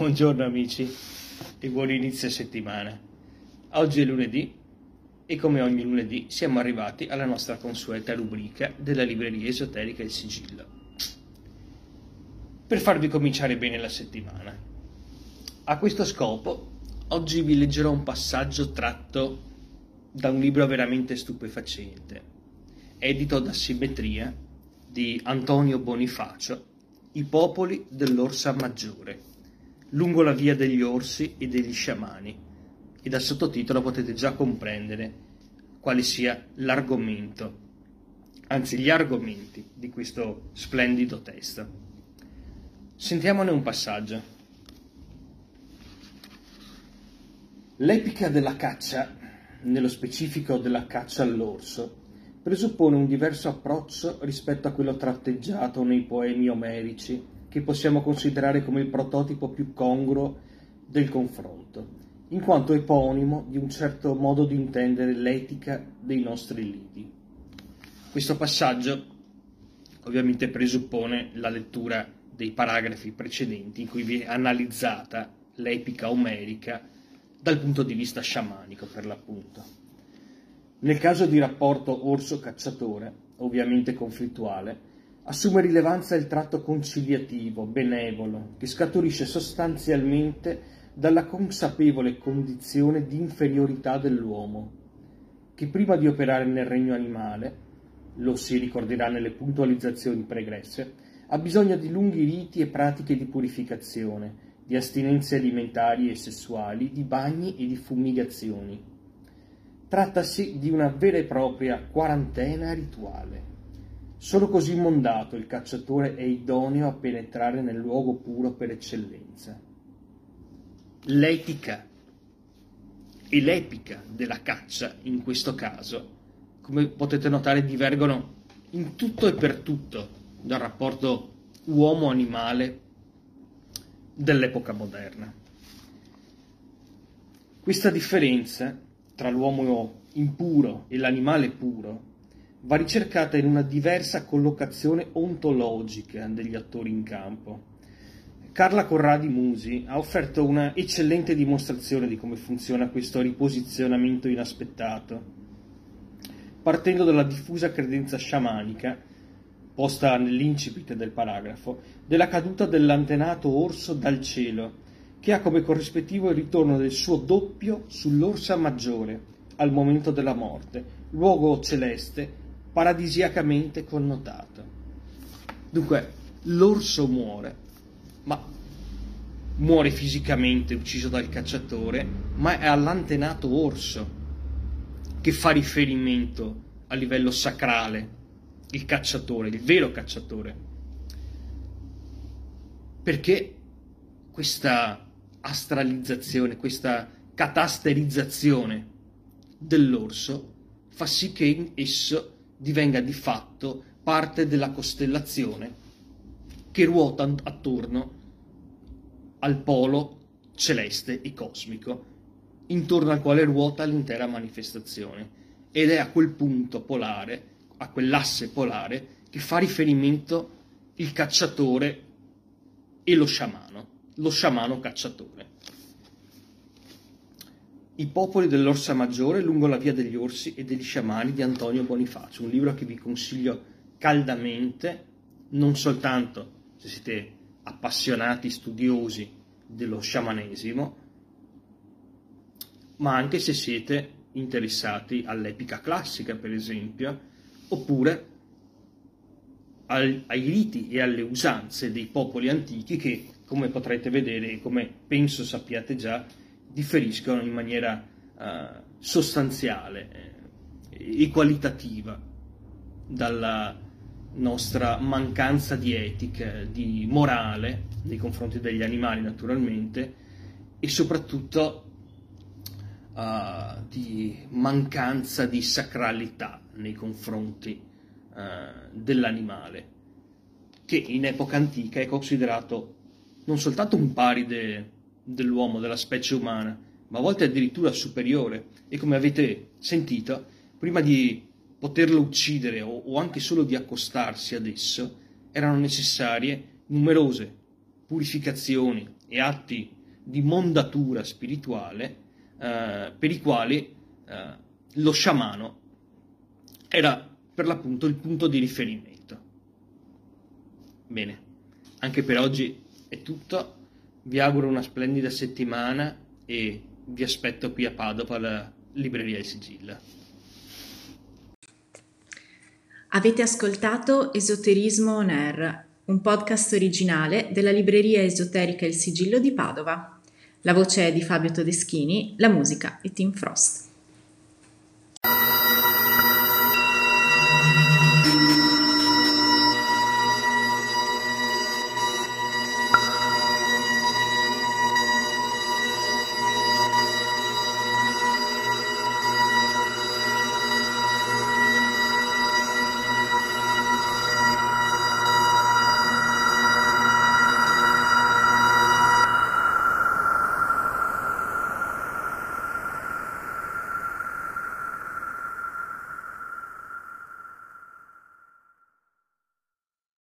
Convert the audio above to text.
Buongiorno amici e buon inizio settimana. Oggi è lunedì e come ogni lunedì siamo arrivati alla nostra consueta rubrica della libreria esoterica Il Sigillo. Per farvi cominciare bene la settimana. A questo scopo, oggi vi leggerò un passaggio tratto da un libro veramente stupefacente, edito da Simmetria di Antonio Bonifacio, I popoli dell'Orsa Maggiore lungo la via degli orsi e degli sciamani e dal sottotitolo potete già comprendere quale sia l'argomento, anzi gli argomenti di questo splendido testo. Sentiamone un passaggio. L'epica della caccia, nello specifico della caccia all'orso, presuppone un diverso approccio rispetto a quello tratteggiato nei poemi omerici che possiamo considerare come il prototipo più congruo del confronto, in quanto eponimo di un certo modo di intendere l'etica dei nostri liti. Questo passaggio ovviamente presuppone la lettura dei paragrafi precedenti in cui viene analizzata l'epica omerica dal punto di vista sciamanico per l'appunto. Nel caso di rapporto orso-cacciatore, ovviamente conflittuale, assume rilevanza il tratto conciliativo, benevolo, che scaturisce sostanzialmente dalla consapevole condizione di inferiorità dell'uomo, che prima di operare nel regno animale, lo si ricorderà nelle puntualizzazioni pregresse, ha bisogno di lunghi riti e pratiche di purificazione, di astinenze alimentari e sessuali, di bagni e di fumigazioni. Trattasi di una vera e propria quarantena rituale. Solo così mondato il cacciatore è idoneo a penetrare nel luogo puro per eccellenza. L'etica e l'epica della caccia, in questo caso, come potete notare, divergono in tutto e per tutto dal rapporto uomo-animale dell'epoca moderna. Questa differenza tra l'uomo impuro e l'animale puro va ricercata in una diversa collocazione ontologica degli attori in campo. Carla Corradi Musi ha offerto una eccellente dimostrazione di come funziona questo riposizionamento inaspettato, partendo dalla diffusa credenza sciamanica, posta nell'incipit del paragrafo, della caduta dell'antenato orso dal cielo, che ha come corrispettivo il ritorno del suo doppio sull'orsa maggiore al momento della morte, luogo celeste paradisiacamente connotato. Dunque, l'orso muore, ma muore fisicamente ucciso dal cacciatore, ma è all'antenato orso che fa riferimento a livello sacrale il cacciatore, il vero cacciatore. Perché questa astralizzazione, questa catasterizzazione dell'orso fa sì che esso divenga di fatto parte della costellazione che ruota attorno al polo celeste e cosmico, intorno al quale ruota l'intera manifestazione. Ed è a quel punto polare, a quell'asse polare, che fa riferimento il cacciatore e lo sciamano, lo sciamano cacciatore. I popoli dell'Orsa Maggiore lungo la via degli orsi e degli sciamani di Antonio Bonifacio, un libro che vi consiglio caldamente, non soltanto se siete appassionati studiosi dello sciamanesimo, ma anche se siete interessati all'epica classica, per esempio, oppure al, ai riti e alle usanze dei popoli antichi che, come potrete vedere e come penso sappiate già, differiscono in maniera uh, sostanziale eh, e qualitativa dalla nostra mancanza di etica, di morale nei confronti degli animali naturalmente e soprattutto uh, di mancanza di sacralità nei confronti uh, dell'animale che in epoca antica è considerato non soltanto un paride dell'uomo, della specie umana, ma a volte addirittura superiore. E come avete sentito, prima di poterlo uccidere o, o anche solo di accostarsi ad esso, erano necessarie numerose purificazioni e atti di mondatura spirituale eh, per i quali eh, lo sciamano era per l'appunto il punto di riferimento. Bene, anche per oggi è tutto, vi auguro una splendida settimana e vi aspetto qui a Padova alla libreria Il Sigillo. Avete ascoltato Esoterismo On Air, un podcast originale della libreria esoterica Il Sigillo di Padova. La voce è di Fabio Todeschini, la musica è Tim Frost.